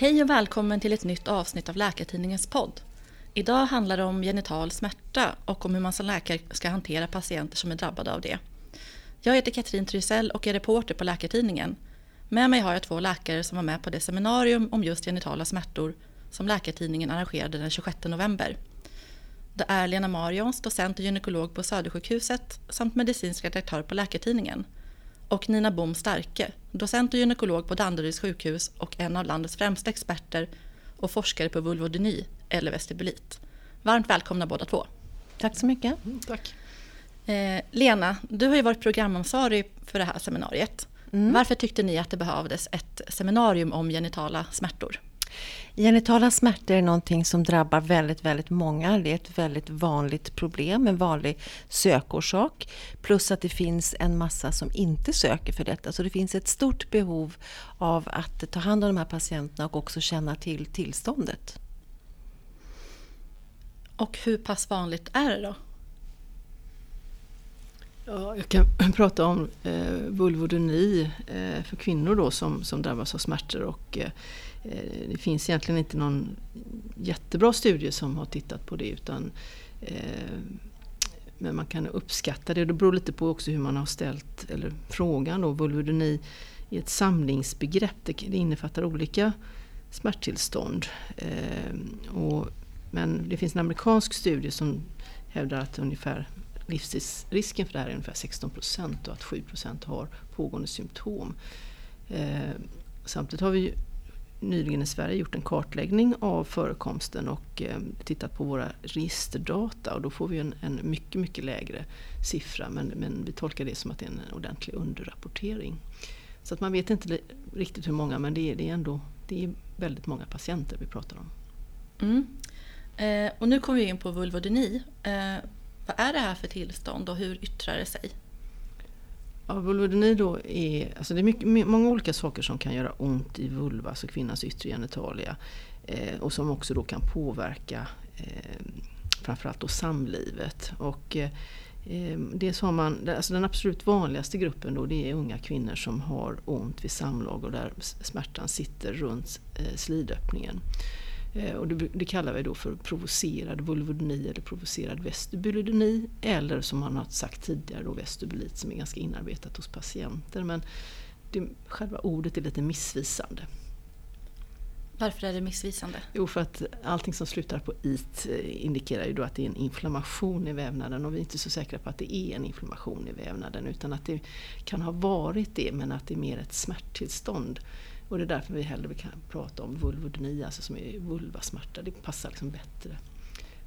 Hej och välkommen till ett nytt avsnitt av Läkartidningens podd. Idag handlar det om genital smärta och om hur man som läkare ska hantera patienter som är drabbade av det. Jag heter Katrin Trysell och är reporter på Läkartidningen. Med mig har jag två läkare som var med på det seminarium om just genitala smärtor som Läkartidningen arrangerade den 26 november. Det är Lena Marions, docent och gynekolog på Södersjukhuset samt medicinsk redaktör på Läkartidningen. Och Nina Bom Starke, docent och gynekolog på Danderyds sjukhus och en av landets främsta experter och forskare på vulvodyni eller vestibulit. Varmt välkomna båda två. Tack så mycket. Mm, tack. Eh, Lena, du har ju varit programansvarig för det här seminariet. Mm. Varför tyckte ni att det behövdes ett seminarium om genitala smärtor? Genitala smärtor är någonting som drabbar väldigt, väldigt många. Det är ett väldigt vanligt problem, en vanlig sökorsak. Plus att det finns en massa som inte söker för detta. Så det finns ett stort behov av att ta hand om de här patienterna och också känna till tillståndet. Och hur pass vanligt är det då? Ja, jag kan prata om eh, vulvodyni eh, för kvinnor då som, som drabbas av smärtor. Och, eh, Eh, Eh, det finns egentligen inte någon jättebra studie som har tittat på det utan eh, men man kan uppskatta det. Det beror lite på också hur man har ställt eller frågan då, vulvodyni är ett samlingsbegrepp. Det, innefattar olika smärttillstånd. Eh, och, men det finns en amerikansk studie som hävdar att ungefär livstidsrisken för det här är ungefär 16 procent och att 7 procent har pågående symptom. Eh, samtidigt har vi nyligen i Sverige gjort en kartläggning av förekomsten och eh, tittat på våra registerdata och då får vi en, en mycket, mycket lägre siffra men, men, vi tolkar det som att det är en ordentlig underrapportering. Så att man vet inte riktigt hur många men det är, det är ändå det är väldigt många patienter vi pratar om. Mm. Eh, och nu kommer vi in på vulvodyni. Eh, vad är det här för tillstånd och hur yttrar det sig? Ja, vulvodyni då är, alltså det är mycket, många olika saker som kan göra ont i vulva, alltså kvinnans yttre genitalia. Eh, och som också då kan påverka eh, framförallt då samlivet. Och, eh, dels har man, alltså den absolut vanligaste gruppen då det är unga kvinnor som har ont vid samlag och där smärtan sitter runt eh, slidöppningen. Eh, och det, det, kallar vi då för provocerad vulvodyni eller provocerad vestibulodyni eller som man har sagt tidigare då vestibulit som är ganska inarbetat hos patienter. Men det, själva ordet är lite missvisande. Varför är det missvisande? Jo, för att allting som slutar på it eh, indikerar ju då att det är en inflammation i vävnaden och vi är inte så säkra på att det är en inflammation i vävnaden utan att det kan ha varit det men att det är mer ett smärttillstånd. Och det är därför vi hellre kan prata om vulvodyni, alltså som är vulvasmärta. Det passar liksom bättre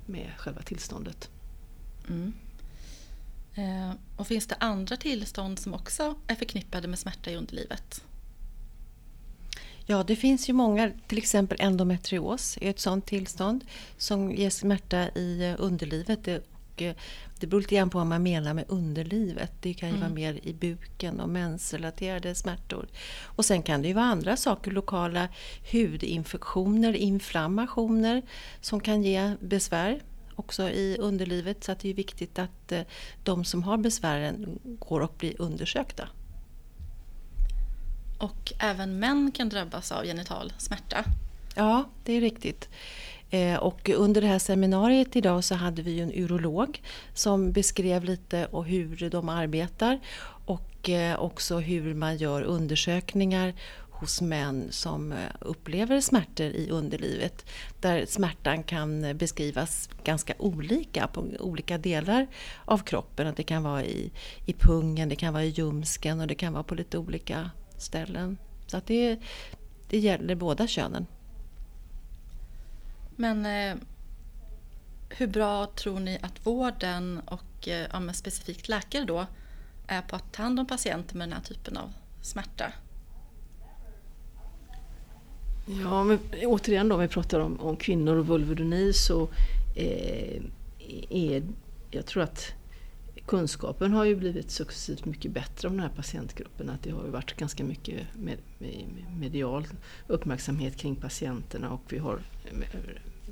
med själva tillståndet. Mm. Eh, och finns det andra tillstånd som också är förknippade med smärta i underlivet? Ja, det finns ju många, till exempel endometrios är ett sådant tillstånd som ger smärta i eh, underlivet. Och eh, det beror lite grann på vad man menar med underlivet. Det kan ju mm. vara mer i buken och mensrelaterade smärtor. Och sen kan det ju vara andra saker, lokala hudinfektioner, inflammationer som kan ge besvär också i underlivet. Så att det är viktigt att eh, de som har besvären går och blir undersökta. Och även män kan drabbas av genital smärta? Ja, det är riktigt. Eh, och under det här seminariet idag så hade vi en urolog som beskrev lite och hur de arbetar och eh, också hur man gör undersökningar hos män som eh, upplever smärtor i underlivet. Där smärtan kan beskrivas ganska olika på olika delar av kroppen. det kan vara i, i pungen, det kan vara i ljumsken och det kan vara på lite olika ställen. Så att det, det gäller båda könen. Men eh, hur bra tror ni att vården och eh, ja, specifikt läkare då är på att ta hand om patienter med den här typen av smärta? Ja, men återigen då om vi pratar om, om kvinnor och vulvodyni så eh, är jag tror att kunskapen har ju blivit successivt mycket bättre om den här patientgruppen. Att det har ju varit ganska mycket med, med, medial uppmärksamhet kring patienterna och vi har eh,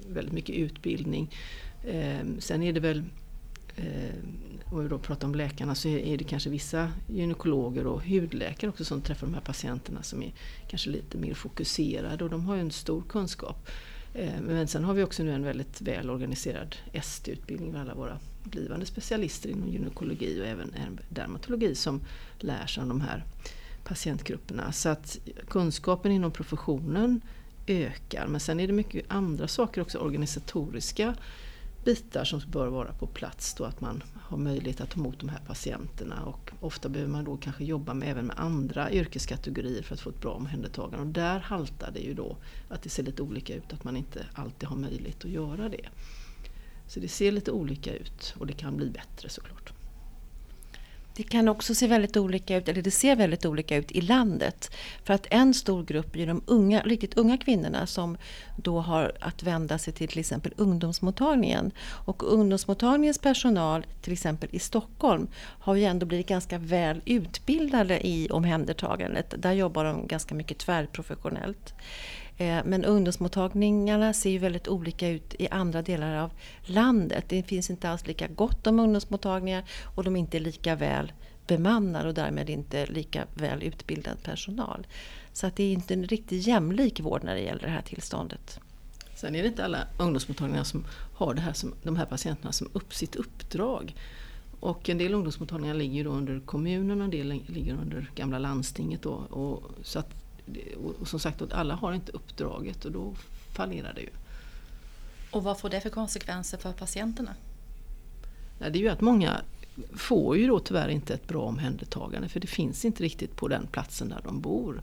väldigt mycket utbildning. Eh, sen är det väl eh, om vi då pratar om läkarna så är det kanske vissa gynekologer och hudläkare också som träffar de här patienterna som är kanske lite mer fokuserade och de har ju en stor kunskap. Eh, men sen har vi också nu en väldigt väl organiserad ST-utbildning med alla våra blivande specialister inom gynekologi och även dermatologi som lär sig om de här patientgrupperna. Så att kunskapen inom professionen ökar. Men sen är det mycket andra saker också, organisatoriska bitar som bör vara på plats. Då att man har möjlighet att ta emot de här patienterna och ofta behöver man då kanske jobba med, även med andra yrkeskategorier för att få ett bra omhändertagande. Och där haltar det ju då att det ser lite olika ut, att man inte alltid har möjlighet att göra det. Så det ser lite olika ut och det kan bli bättre såklart. Det kan också se väldigt olika ut, eller det ser väldigt olika ut i landet. För att en stor grupp är de unga, riktigt unga kvinnorna som då har att vända sig till till exempel ungdomsmottagningen. Och ungdomsmottagningens personal, till exempel i Stockholm, har ju ändå blivit ganska väl utbildade i omhändertagandet. Där jobbar de ganska mycket tvärprofessionellt. Eh, men ungdomsmottagningarna ser ju väldigt olika ut i andra delar av landet. Det finns inte alls lika gott om ungdomsmottagningar och de är inte lika väl bemannade och därmed inte lika väl utbildad personal. Så att det är inte en riktigt jämlik vård när det gäller det här tillståndet. Sen är det inte alla ungdomsmottagningar som har det här som, de här patienterna som upp sitt uppdrag. Och en del ungdomsmottagningar ligger under kommunen och en del ligger under gamla landstinget. Då, och, så att och som sagt, alla har inte uppdraget och då fallerar det ju. Och vad får det för konsekvenser för patienterna? Det är ju att många får ju då tyvärr inte ett bra omhändertagande för det finns inte riktigt på den platsen där de bor.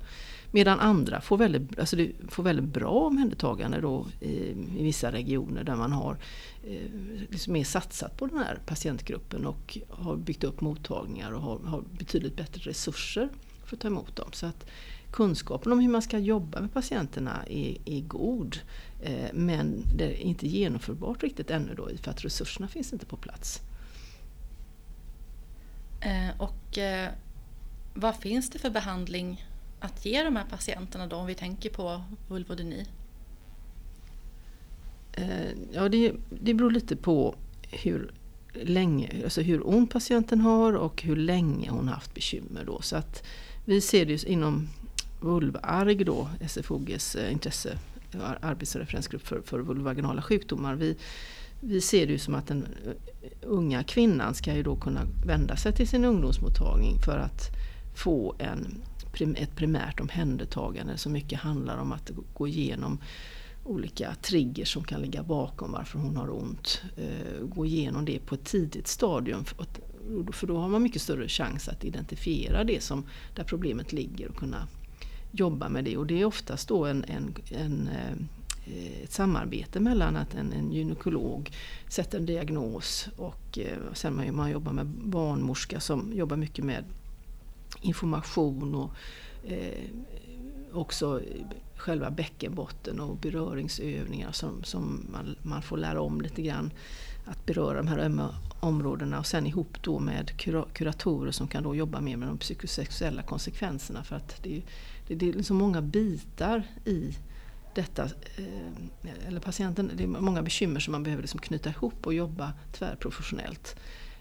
Medan andra får väldigt, alltså får väldigt bra omhändertagande då i, i vissa regioner där man har eh, liksom mer satsat på den här patientgruppen och har byggt upp mottagningar och har, har betydligt bättre resurser för att ta emot dem. Så att kunskapen om hur man ska jobba med patienterna är, är god. Eh, men det är inte genomförbart riktigt ännu då för att resurserna finns inte på plats. Eh, och eh, vad finns det för behandling att ge de här patienterna då om vi tänker på vulvodyni? Ja, det, det beror lite på hur länge, alltså hur ont patienten har och hur länge hon haft bekymmer. Då. Så att vi ser det inom vulvarg då, SFOGs eh, intresse, arbets och referensgrupp för, för vulvaginala sjukdomar. Vi, vi ser det ju som att den eh, unga kvinnan ska ju då kunna vända sig till sin ungdomsmottagning för att få en, ett primärt omhändertagande som mycket handlar om att gå igenom olika triggers som kan ligga bakom varför hon har ont. Eh, gå igenom det på ett tidigt stadium. För då har man mycket större chans att identifiera det som där problemet ligger och kunna jobba med det. Och det är oftast då en, en, en eh, ett samarbete mellan att en, en gynekolog sätter en diagnos och eh, sen man, man jobbar med barnmorska som jobbar mycket med information och eh, också själva bäckenbotten och beröringsövningar som, som man, man får lära om lite grann. Att beröra de här ömma områdena och sen ihop då med kuratorer som kan då jobba mer med de psykosexuella konsekvenserna. För att det, det, det är liksom många bitar i detta, eh, eller patienten, det är många bekymmer som man behöver liksom knyta ihop och jobba tvärprofessionellt.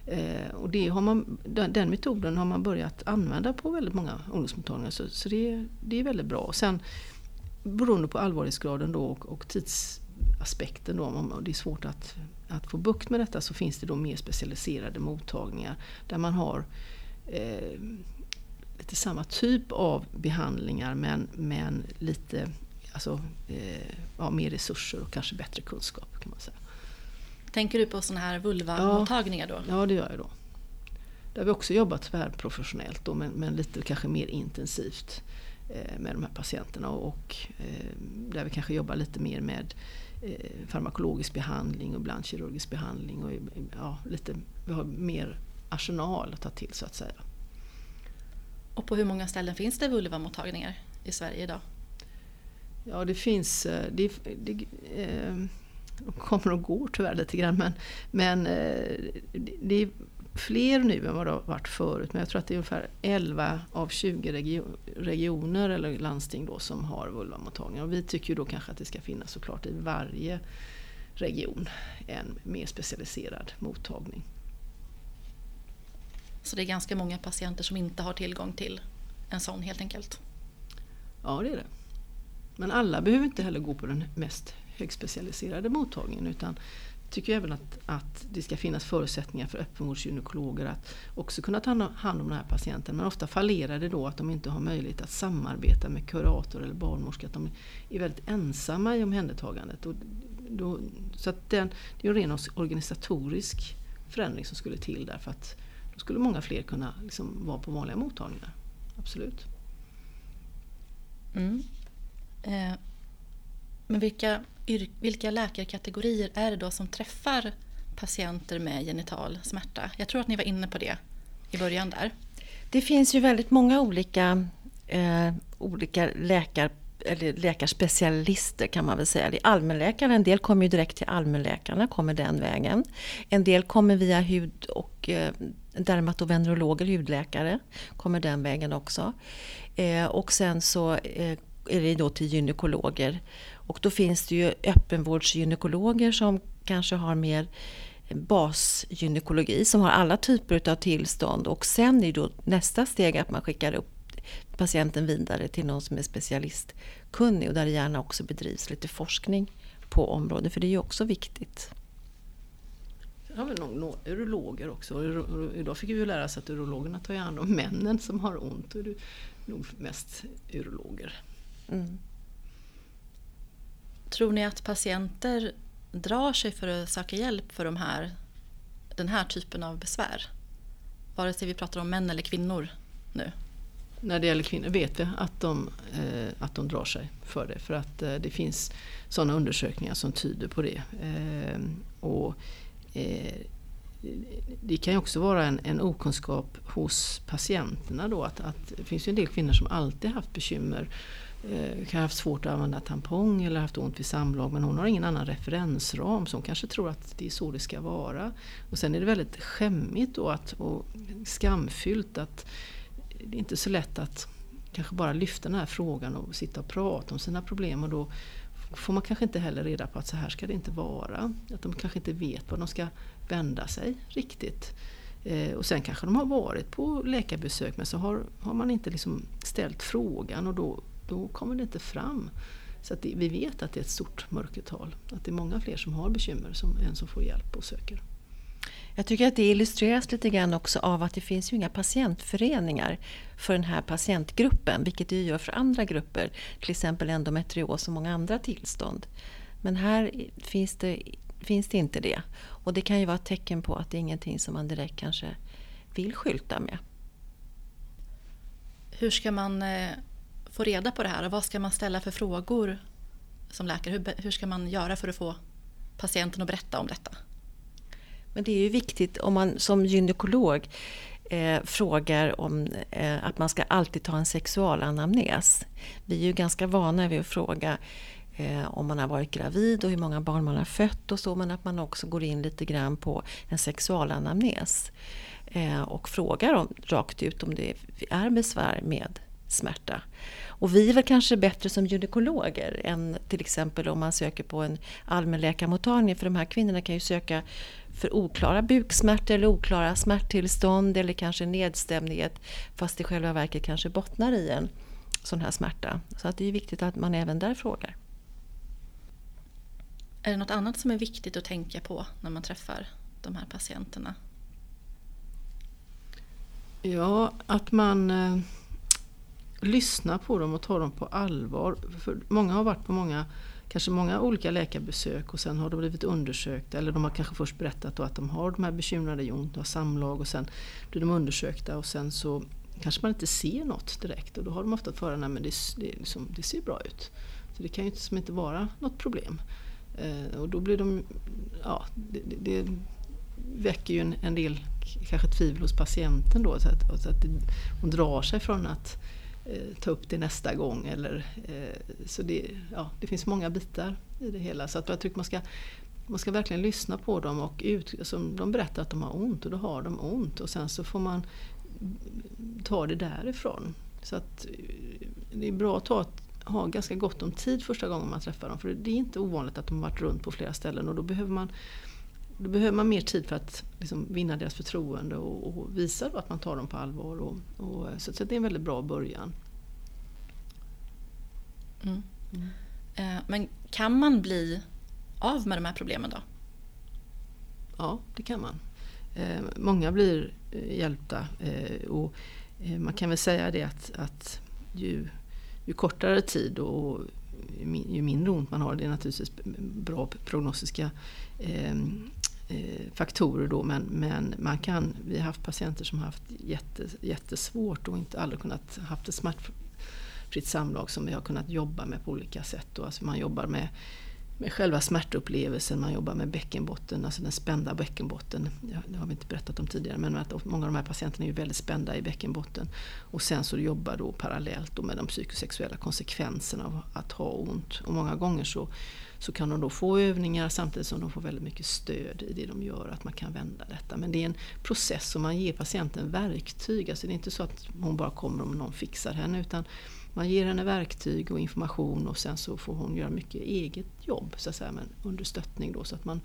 Eh, och det har man, den metoden har man börjat använda på väldigt många ungdomsmottagningar så, så det, det är väldigt bra. Och sen beroende på allvarlighetsgraden då och, och tidsaspekten då, om det är svårt att, att få bukt med detta så finns det då mer specialiserade mottagningar där man har eh, lite samma typ av behandlingar men, men lite alltså, eh, ja, mer resurser och kanske bättre kunskap kan man säga. Tänker du på sådana här vulva-mottagningar då? Ja, det gör jag då. Där har vi också jobbat tvärprofessionellt då, men, men lite kanske mer intensivt eh, med de här patienterna och eh, där vi kanske jobbar lite mer med eh, farmakologisk behandling och ibland kirurgisk behandling. Och, ja, lite, vi har mer arsenal att ta till så att säga. Och på hur många ställen finns det vulvamottagningar i Sverige idag? Ja, det finns... Eh, det, det, eh, de kommer och går tyvärr lite grann men, men eh, det är fler nu än vad det har varit förut. Men jag tror att det är ungefär 11 av 20 region, regioner eller landsting då som har vulvamottagningar. Och vi tycker ju då kanske att det ska finnas såklart i varje region en mer specialiserad mottagning. Så det är ganska många patienter som inte har tillgång till en sån helt enkelt. Ja, det är det. Men alla behöver inte heller gå på den mest högspecialiserade mottagningen utan tycker även att, att det ska finnas förutsättningar för öppenvårdsgynekologer att också kunna ta hand om den här patienten. Men ofta fallerar det då att de inte har möjlighet att samarbeta med kurator eller barnmorska. Att de är väldigt ensamma i omhändertagandet. Och då, så att den, det är en ren organisatorisk förändring som skulle till där för att då skulle många fler kunna liksom vara på vanliga mottagningar. Absolut. Mm. Eh, men vilka, vilka läkarkategorier är det då som träffar patienter med genital smärta? Jag tror att ni var inne på det i början där. Det finns ju väldigt många olika, eh, olika läkar, eller läkarspecialister kan man väl säga. Det är allmänläkare, en del kommer ju direkt till allmänläkarna, kommer den vägen. En del kommer via hud och eh, dermatovenerologer, hudläkare, kommer den vägen också. Eh, och sen så eh, är det då till gynekologer. Och då finns det ju öppenvårdsgynekologer som kanske har mer basgynekologi som har alla typer av tillstånd och sen är då nästa steg att man skickar upp patienten vidare till någon som är specialistkunnig och där det gärna också bedrivs lite forskning på området för det är ju också viktigt. Sen har vi nog urologer också. Idag fick vi ju lära oss att urologerna tar hand om männen som har ont. Och det är nog mest urologer. Mm. Tror ni att patienter drar sig för att söka hjälp för de här, den här typen av besvär? Vare sig vi pratar om män eller kvinnor nu. När det gäller kvinnor vet vi att de, eh, att de drar sig för det. För att eh, det finns sådana undersökningar som tyder på det. Eh, och, eh, det kan ju också vara en, en okunskap hos patienterna då. Att, att, det finns ju en del kvinnor som alltid haft bekymmer eh, kan ha haft svårt att använda tampong eller haft ont vid samlag men hon har ingen annan referensram så hon kanske tror att det är så det ska vara. Och sen är det väldigt skämmigt då att, och skamfyllt att det är inte så lätt att kanske bara lyfta den här frågan och sitta och prata om sina problem och då får man kanske inte heller reda på att så här ska det inte vara. Att de kanske inte vet var de ska vända sig riktigt. Eh, och sen kanske de har varit på läkarbesök men så har, har man inte liksom ställt frågan och då då kommer det inte fram. Så det, vi vet att det är ett stort mörkertal. Att det är många fler som har bekymmer som, än som får hjälp och söker. Jag tycker att det illustreras lite grann också av att det finns ju inga patientföreningar för den här patientgruppen, vilket det gör för andra grupper, till exempel endometrios och många andra tillstånd. Men här finns det, finns det inte det. Och det kan ju vara ett tecken på att det är ingenting som man direkt kanske vill skylta med. Hur ska man eh, få reda på det här och vad ska man ställa för frågor som läkare? Hur, hur ska man göra för att få patienten att berätta om detta? Men det är ju viktigt om man som gynekolog eh, frågar om eh, att man ska alltid ta en sexualanamnes. Vi är ju ganska vana vid att fråga eh, om man har varit gravid och hur många barn man har fött och så men att man också går in lite grann på en sexualanamnes eh, och frågar om, rakt ut om det är besvär med smärta. Och vi är väl kanske bättre som gynekologer än till exempel om man söker på en allmänläkarmottagning. För de här kvinnorna kan ju söka för oklara buksmärtor eller oklara smärttillstånd eller kanske nedstämdhet fast i själva verket kanske bottnar i en sån här smärta. Så att det är viktigt att man även där frågar. Är det något annat som är viktigt att tänka på när man träffar de här patienterna? Ja, att man eh, lyssna på dem och ta dem på allvar. För många har varit på många, kanske många olika läkarbesök och sen har de blivit undersökta eller de har kanske först berättat att de har de här bekymrade det ont, har samlag och sen blir de undersökta och sen så kanske man inte ser något direkt och då har de ofta fått höra att det, det, liksom, det ser bra ut. Så det kan ju liksom inte vara något problem. Eh, och då blir de, ja, det, det, det väcker ju en, en, del kanske tvivel hos patienten då. Så att, så att det, hon drar sig från att Eh, ta upp det nästa gång. Eller, eh, så det, ja, det finns många bitar i det hela. Så att jag tycker man ska, man ska verkligen lyssna på dem. och ut, alltså, De berättar att de har ont och då har de ont. Och sen så får man ta det därifrån. Så att eh, det är bra att ta ha ganska gott om tid första gången man träffar dem. För det är inte ovanligt att de har varit runt på flera ställen och då behöver man då behöver man mer tid för att liksom vinna deras förtroende och, och visa att man tar dem på allvar. Och, och så, så, det är en väldigt bra början. Mm. Mm. Eh, men kan man bli av med de här problemen då? Ja, det kan man. Eh, många blir eh, hjälpta och man kan väl säga det att, att ju, ju kortare tid och ju mindre ont man har, det är naturligtvis bra prognostiska Eh, faktorer då men, men man kan, vi har haft patienter som har haft jätte, jättesvårt och inte aldrig kunnat haft ett smärtfritt samlag som vi har kunnat jobba med på olika sätt. Då. Alltså man jobbar med med själva smärtupplevelsen, man jobbar med bäckenbotten, alltså den spända bäckenbotten. Det har vi inte berättat om tidigare men att många av de här patienterna är ju väldigt spända i bäckenbotten. Och sen så jobbar då parallellt då med de psykosexuella konsekvenserna av att ha ont. Och många gånger så, så kan de då få övningar samtidigt som de får väldigt mycket stöd i det de gör, att man kan vända detta. Men det är en process och man ger patienten verktyg. Alltså det är inte så att hon bara kommer om någon fixar henne utan man ger henne verktyg och information och sen så får hon göra mycket eget jobb så att säga, men under stöttning. Då, så att man,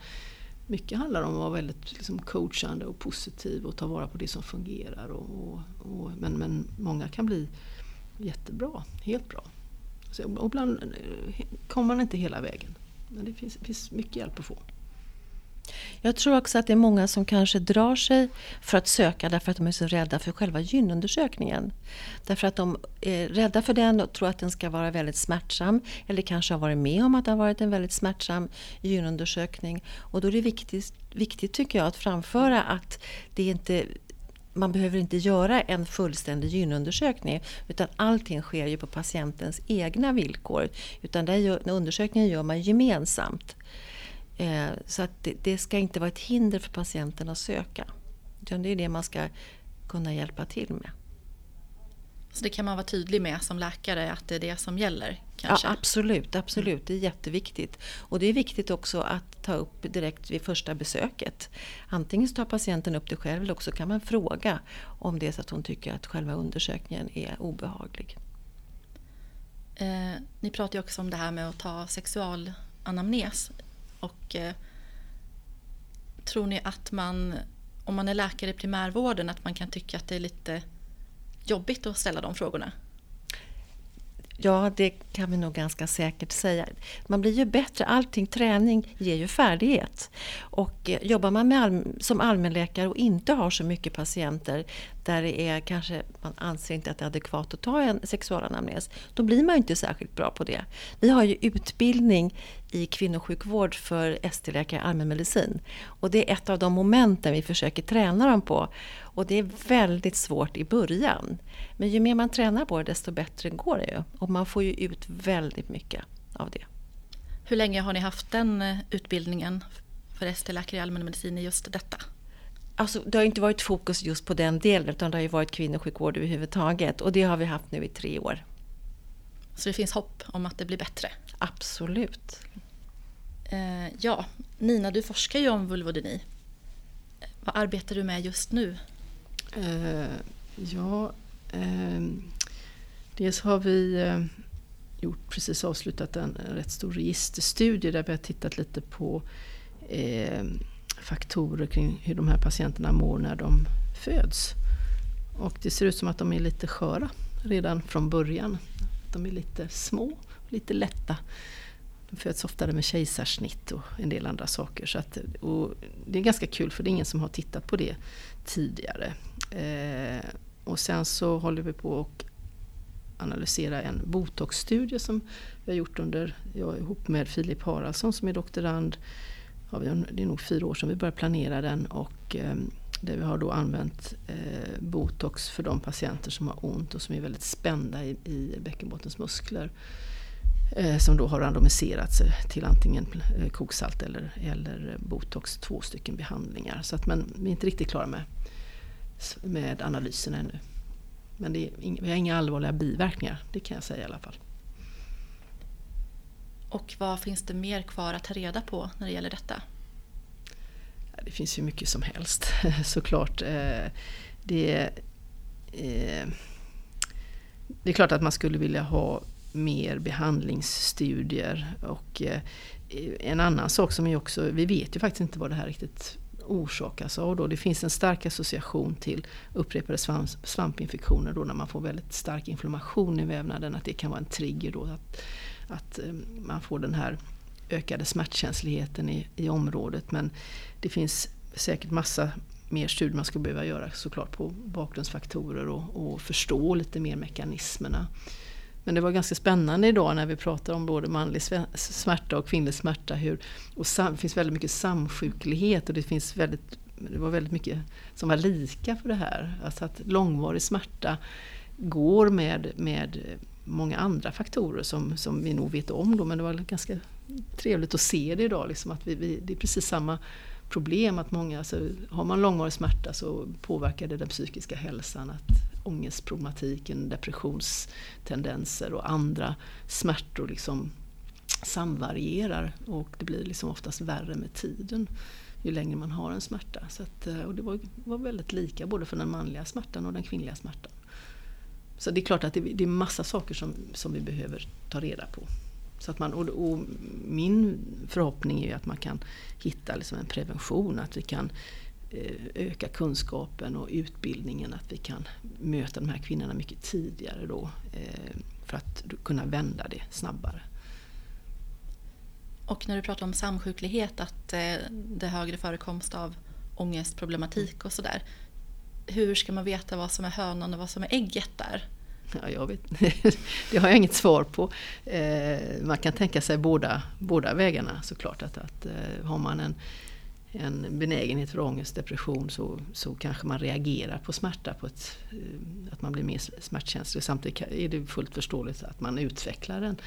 mycket handlar om att vara väldigt liksom, coachande och positiv och ta vara på det som fungerar. Och, och, och men, men många kan bli jättebra, helt bra. Så, och ibland eh, kommer man inte hela vägen. Men det finns, finns mycket hjälp att få. Jag tror också att det är många som kanske drar sig för att söka därför att de är så rädda för själva gynundersökningen. Därför att de är rädda för den och tror att den ska vara väldigt smärtsam. Eller kanske har varit med om att det har varit en väldigt smärtsam gynundersökning. Och då är det viktigt, viktigt tycker jag att framföra att det inte man behöver inte göra en fullständig gynundersökning utan allting sker ju på patientens egna villkor. Utan den undersökningen gör man gemensamt. Eh, så att det, det, ska inte vara ett hinder för patienten att söka. Utan det är det man ska kunna hjälpa till med. Så det kan man vara tydlig med som läkare att det är det som gäller? Kanske? Ja, absolut, absolut. Det är jätteviktigt. Och det är viktigt också att ta upp direkt vid första besöket. Antingen tar patienten upp det själv eller också kan man fråga om det är så att hon tycker att själva undersökningen är obehaglig. Eh, ni pratar ju också om det här med att ta sexualanamnes och eh, tror ni att man, om man är läkare i primärvården, att man kan tycka att det är lite jobbigt att ställa de frågorna? Ja, det kan vi nog ganska säkert säga. Man blir ju bättre, allting, träning ger ju färdighet. Och eh, jobbar man med som allmänläkare och inte har så mycket patienter där det är kanske, man anser inte att det är adekvat att ta en sexualanamnes, då blir man ju inte särskilt bra på det. Vi har ju utbildning i kvinnosjukvård för ST-läkare i allmänmedicin. Och det är ett av de momenten vi försöker träna dem på. Och det är väldigt svårt i början. Men ju mer man tränar på det desto bättre går det ju. Och man får ju ut väldigt mycket av det. Hur länge har ni haft den eh, utbildningen för ST-läkare i allmänmedicin i just detta? Alltså, det har inte varit fokus just på den delen utan det har ju varit kvinnosjukvård överhuvudtaget. Och det har vi haft nu i tre år. Så det finns hopp om att det blir bättre? Absolut. Eh, ja, Nina, du forskar ju om vulvodyni. Vad arbetar du med just nu? Eh, ja, eh, dels har vi eh, gjort, precis avslutat en, en rätt stor registerstudie där vi har tittat lite på eh, faktorer kring hur de här patienterna mår när de föds. Och det ser ut som att de är lite sköra redan från början. De är lite små, lite lätta. De föds oftare med kejsarsnitt och en del andra saker. Så att, det är ganska kul för det är ingen som har tittat på det tidigare. Eh, och sen så håller vi på att analysera en botoxstudie som vi har gjort under, jag ihop med Filip Haraldsson som är doktorand. Ja, det är nog fyra år sedan vi började planera den och eh, där vi har då använt eh, botox för de patienter som har ont och som är väldigt spända i, i bäckenbottens muskler. Eh, som då har randomiserats till antingen eh, koksalt eller, eller botox, två stycken behandlingar. Så att, men vi är inte riktigt klara med, med analysen ännu. Men det är, vi har inga allvarliga biverkningar, det kan jag säga i alla fall. Och vad finns det mer kvar att ta reda på när det gäller detta? Det finns ju mycket som helst såklart. Eh, det, det är klart att man skulle vilja ha mer behandlingsstudier. Och eh, en annan sak som är också, vi vet ju faktiskt inte vad det här riktigt orsakas av. Då. Det finns en stark association till upprepade svamp, svampinfektioner då när man får väldigt stark inflammation i vävnaden. Att det kan vara en trigger då att, att eh, man får den här ökade smärtkänsligheten i, i området. Men det finns säkert massa mer studier man skulle behöva göra såklart på bakgrundsfaktorer och, och förstå lite mer mekanismerna. Men det var ganska spännande idag när vi pratar om både manlig smärta och kvinnlig smärta. Hur, och det finns väldigt mycket samsjuklighet och det finns väldigt det var väldigt mycket som var lika för det här. Alltså att långvarig smärta går med, med många andra faktorer som, som vi nog vet om då, men det var ganska trevligt att se det idag. Liksom att vi, vi, det är precis samma problem. att många, alltså, Har man långvarig smärta så påverkar det den psykiska hälsan. Att ångestproblematiken, depressionstendenser och andra smärtor liksom samvarierar. Och det blir liksom oftast värre med tiden ju längre man har en smärta. Så att, eh, och det var, var väldigt lika både för den manliga smärtan och den kvinnliga smärtan. Så det är klart att det, det är massa saker som, som vi behöver ta reda på. Så att man, och, och min förhoppning är att man kan hitta liksom en prevention, att vi kan eh, öka kunskapen och utbildningen, att vi kan möta de här kvinnorna mycket tidigare då eh, för att kunna vända det snabbare. Och när du pratar om samsjuklighet, att eh, det är högre förekomst av ångestproblematik och sådär. Hur ska man veta vad som är hönan och vad som är ägget där? Ja, jag vet. det har jag inget svar på. Eh, man kan tänka sig båda, båda vägarna såklart. Att, att eh, har man en, en benägenhet för ångest, depression så, så kanske man reagerar på smärta på ett, eh, att man blir mer smärtkänslig. Samtidigt är det fullt förståeligt att man utvecklar en,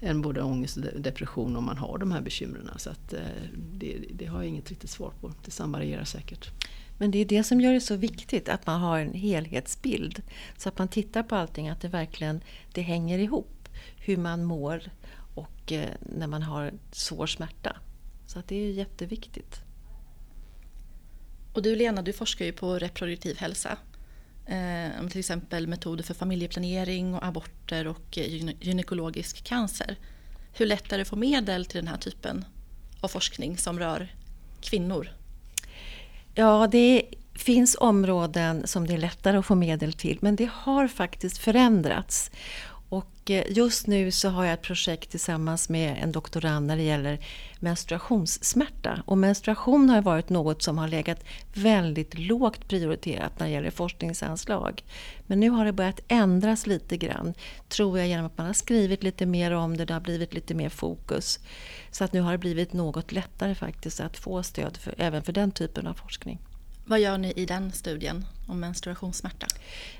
en både ångest och depression om man har de här bekymren. Så att, eh, det, det har jag inget riktigt svar på. Det samvarierar säkert. Men det är det som gör det så viktigt att man har en helhetsbild. Så att man tittar på allting, att det verkligen det hänger ihop. Hur man mår och eh, när man har svår smärta. Så att det är jätteviktigt. Och du Lena, du forskar ju på reproduktiv hälsa. Eh, till exempel metoder för familjeplanering och aborter och eh, gynekologisk cancer. Hur lätt är det att få medel till den här typen av forskning som rör kvinnor? Ja, det finns områden som det är lättare att få medel till men det har faktiskt förändrats. Och eh, just nu så har jag ett projekt tillsammans med en doktorand när det gäller menstruationssmärta. Och menstruation har varit något som har legat väldigt lågt prioriterat när det gäller forskningsanslag. Men nu har det börjat ändras lite grann, tror jag genom att man har skrivit lite mer om det, det har blivit lite mer fokus. Så att nu har det blivit något lättare faktiskt att få stöd för, även för den typen av forskning. Vad gör ni i den studien om menstruationssmärta?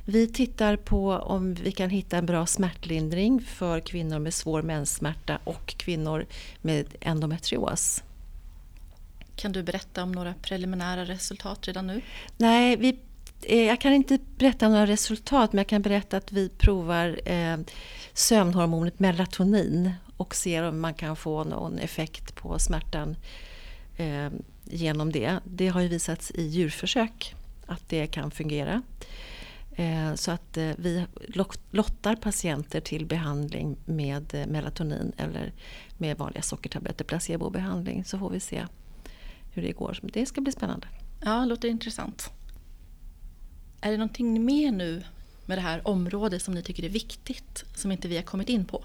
Vi tittar på om vi kan hitta en bra smärtlindring för kvinnor med svår menssmärta och kvinnor med endometrios. Kan du berätta om några preliminära resultat redan nu? Nej, vi, eh, jag kan inte berätta några resultat men jag kan berätta att vi provar eh, sömnhormonet melatonin och ser om man kan få någon effekt på smärtan eh, genom det. Det har ju visats i djurförsök att det kan fungera. Eh, så att eh, vi lottar patienter till behandling med eh, melatonin eller med vanliga sockertabletter, placebobehandling, så får vi se hur det går. Det ska bli spännande. Ja, låter intressant. Är det någonting mer nu med det här området som ni tycker är viktigt, som inte vi har kommit in på?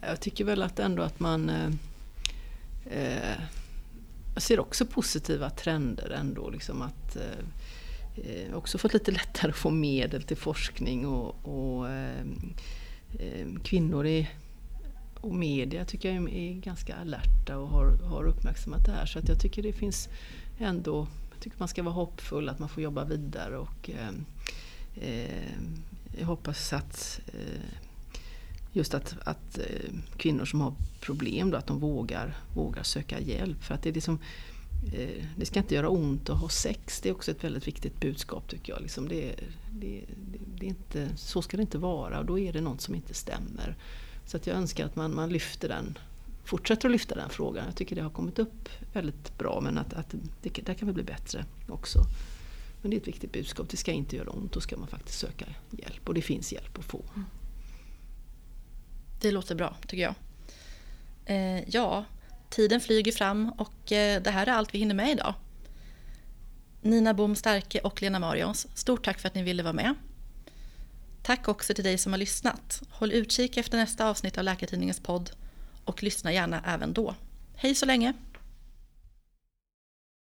Jag tycker väl att ändå att man eh, jag ser också positiva trender ändå. Liksom att, eh, eh, också fått lite lättare att få medel till forskning och, och eh, eh kvinnor i, och media tycker jag är ganska alerta och har, har uppmärksammat det här. Så att jag tycker det finns ändå, jag tycker man ska vara hoppfull att man får jobba vidare och eh, eh jag hoppas att eh, just att, att eh, kvinnor som har problem då, att de vågar, vågar söka hjälp. För att det, är liksom, eh, det ska inte göra ont att ha sex. Det är också ett väldigt viktigt budskap tycker jag. Liksom det, det, det, är inte, så ska det inte vara och då är det något som inte stämmer. Så att jag önskar att man, man lyfter den, fortsätter att lyfta den frågan. Jag tycker det har kommit upp väldigt bra men att, att det, där kan vi bli bättre också. Men det är ett viktigt budskap. Det ska inte göra ont. Då ska man faktiskt söka hjälp och det finns hjälp att få. Mm. Det låter bra, tycker jag. Eh, ja, tiden flyger fram och eh, det här är allt vi hinner med idag. Nina Bom Starke och Lena Marions, stort tack för att ni ville vara med. Tack också till dig som har lyssnat. Håll utkik efter nästa avsnitt av Läkartidningens podd och lyssna gärna även då. Hej så länge!